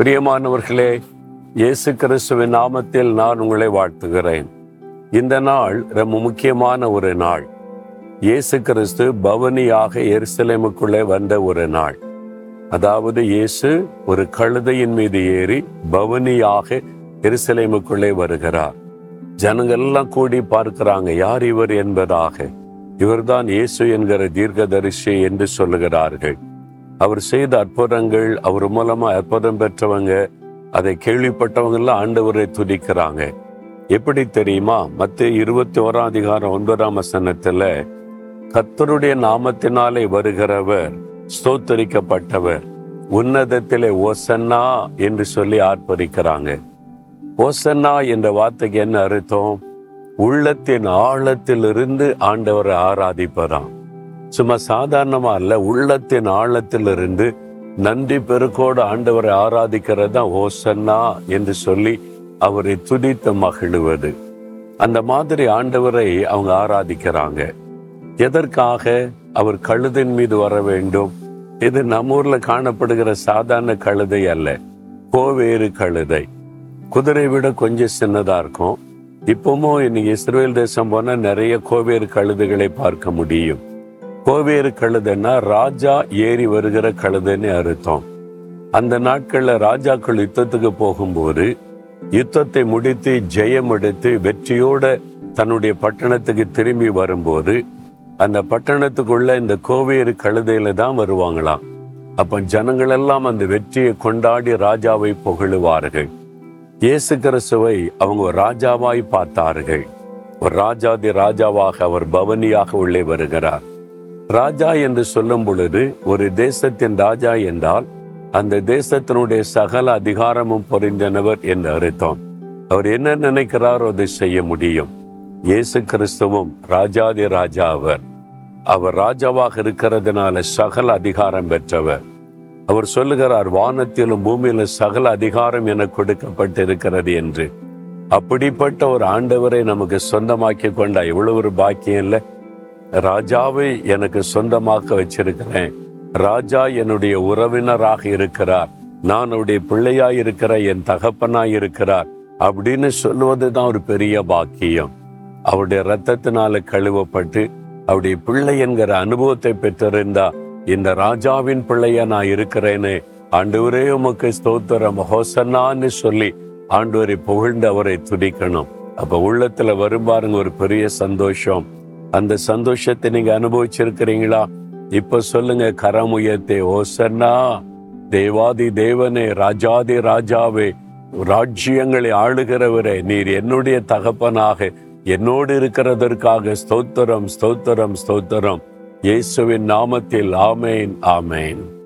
பிரியமானவர்களே இயேசு கிறிஸ்துவின் நாமத்தில் நான் உங்களை வாழ்த்துகிறேன். இந்த நாள் ரொம்ப முக்கியமான ஒரு நாள். இயேசு கிறிஸ்து பவனியாக எருசலேமுக்குள்ளே வந்த ஒரு நாள். அதாவது இயேசு ஒரு கழுதையின் மீது ஏறி பவனியாக எருசலேமுக்குள்ளே வருகிறார். ஜனங்கள் எல்லாம் கூடி பார்க்கிறாங்க யார் இவர்? என்பதாக. இவர்தான் இயேசு என்கிற தீர்க்கதரிசி என்று சொல்லுகிறார்கள். அவர் செய்த அற்புதங்கள் அவர் மூலமா அற்புதம் பெற்றவங்க அதை கேள்விப்பட்டவங்க எல்லாம் ஆண்டவரை துதிக்கிறாங்க. எப்படி தெரியுமா? மத்திய இருபத்தி ஓராம் அதிகாரம் ஒன்பதாம் வசனத்துல கர்த்தருடைய நாமத்தினாலே வருகிறவர் ஸ்தோத்தரிக்கப்பட்டவர். உன்னதத்திலே ஓசன்னா என்று சொல்லி ஆர்ப்பரிக்கிறாங்க. ஓசன்னா என்ற வார்த்தைக்கு என்ன அர்த்தம்? உள்ளத்தின் ஆழத்திலிருந்து ஆண்டவரை ஆராதிப்பதான் சும்மா சாதாரணமா இல்ல உள்ளத்தின் ஆழத்திலிருந்து நன்றி பெருக்கோடு ஆண்டவரை ஆராதிக்கிறது தான் ஓசன்னா என்று சொல்லி அவரை துதித்து மகிழுவது. அந்த மாதிரி ஆண்டவரை அவங்க ஆராதிக்கிறாங்க. எதற்காக அவர் கழுதின் மீது வர வேண்டும்? இது நம்ம ஊர்ல காணப்படுகிற சாதாரண கழுதை அல்ல கோவேறு கழுதை. குதிரை விட கொஞ்சம் சின்னதா இருக்கும். இப்பவும் இன்னைக்கு இஸ்ரேல் தேசம் போனா நிறைய கோவேறு கழுதைகளை பார்க்க முடியும். கோவேறு கழுதைன்னா ராஜா ஏறி வருகிற கழுதைன்னு அர்த்தம். அந்த நாட்கள்ல ராஜாக்கள் யுத்தத்துக்கு போகும்போது யுத்தத்தை முடித்து ஜெயம் எடுத்து வெற்றியோட தன்னுடைய பட்டணத்துக்கு திரும்பி வரும்போது அந்த பட்டணத்துக்குள்ள இந்த கோவேறு கழுதையில தான் வருவாங்களாம். அப்ப ஜனங்கள் எல்லாம் அந்த வெற்றியை கொண்டாடி ராஜாவை புகழுவார்கள். இயேசு கிறிஸ்துவை அவங்க ஒரு ராஜாவாய் பார்த்தார்கள். ஒரு ராஜாதி ராஜாவாக அவர் பவனியாக உள்ளே வருகிறார். ராஜா என்று சொல்லும் பொழுது ஒரு தேசத்தின் ராஜா என்றால் அந்த தேசத்தினுடைய சகல அதிகாரமும் பொறிந்தனவர் என்று அர்த்தம். அவர் என்ன நினைக்கிறாரோ அதை செய்ய முடியும். இயேசு கிறிஸ்துவும் ராஜாதி ராஜா அவர். அவர் ராஜாவாக இருக்கிறதுனால சகல அதிகாரம் பெற்றவர். அவர் சொல்லுகிறார் வானத்திலும் பூமியிலும் சகல அதிகாரம் என கொடுக்கப்பட்டிருக்கிறது என்று. அப்படிப்பட்ட ஒரு ஆண்டவரை நமக்கு சொந்தமாக்கி கொண்டா இவ்வளவு ஒரு பாக்கியம் இல்லை. ராஜாவை எனக்கு சொந்தமாக்க வச்சிருக்கிறேன். ராஜா என்னுடைய உறவினராக இருக்கிறார். நான் அவருடைய பிள்ளையா இருக்கிற என் தகப்பனாய் இருக்கிறார் அப்படின்னு சொல்லுவது தான் ஒரு பெரிய பாக்கியம். அவருடைய ரத்தத்தினால கழுவப்பட்டு அவருடைய பிள்ளை என்கிற அனுபவத்தை பெற்றிருந்தா இந்த ராஜாவின் பிள்ளையா நான் இருக்கிறேன்னு ஆண்டவரே உமக்கு ஸ்தோத்திரம். ஹோசன்னான்னு சொல்லி ஆண்டவரை புகழ்ந்து அவரை துடிக்கணும் அப்ப உள்ளத்துல வரும் பாருங்க ஒரு பெரிய சந்தோஷம். அந்த சந்தோஷத்தை நீங்க அனுபவிச்சிருக்கிறீங்களா? இப்ப சொல்லுங்க கரம் உயர்த்தே ஓசன்னா தேவாதி தேவனே ராஜாதி ராஜாவே ராஜ்யங்களை ஆளுகிறவரே நீர் என்னுடைய தகப்பனாக என்னோடு இருக்கிறதற்காக ஸ்தோத்திரம் ஸ்தோத்திரம் ஸ்தோத்திரம். இயேசுவின் நாமத்தில் ஆமேன் ஆமேன்.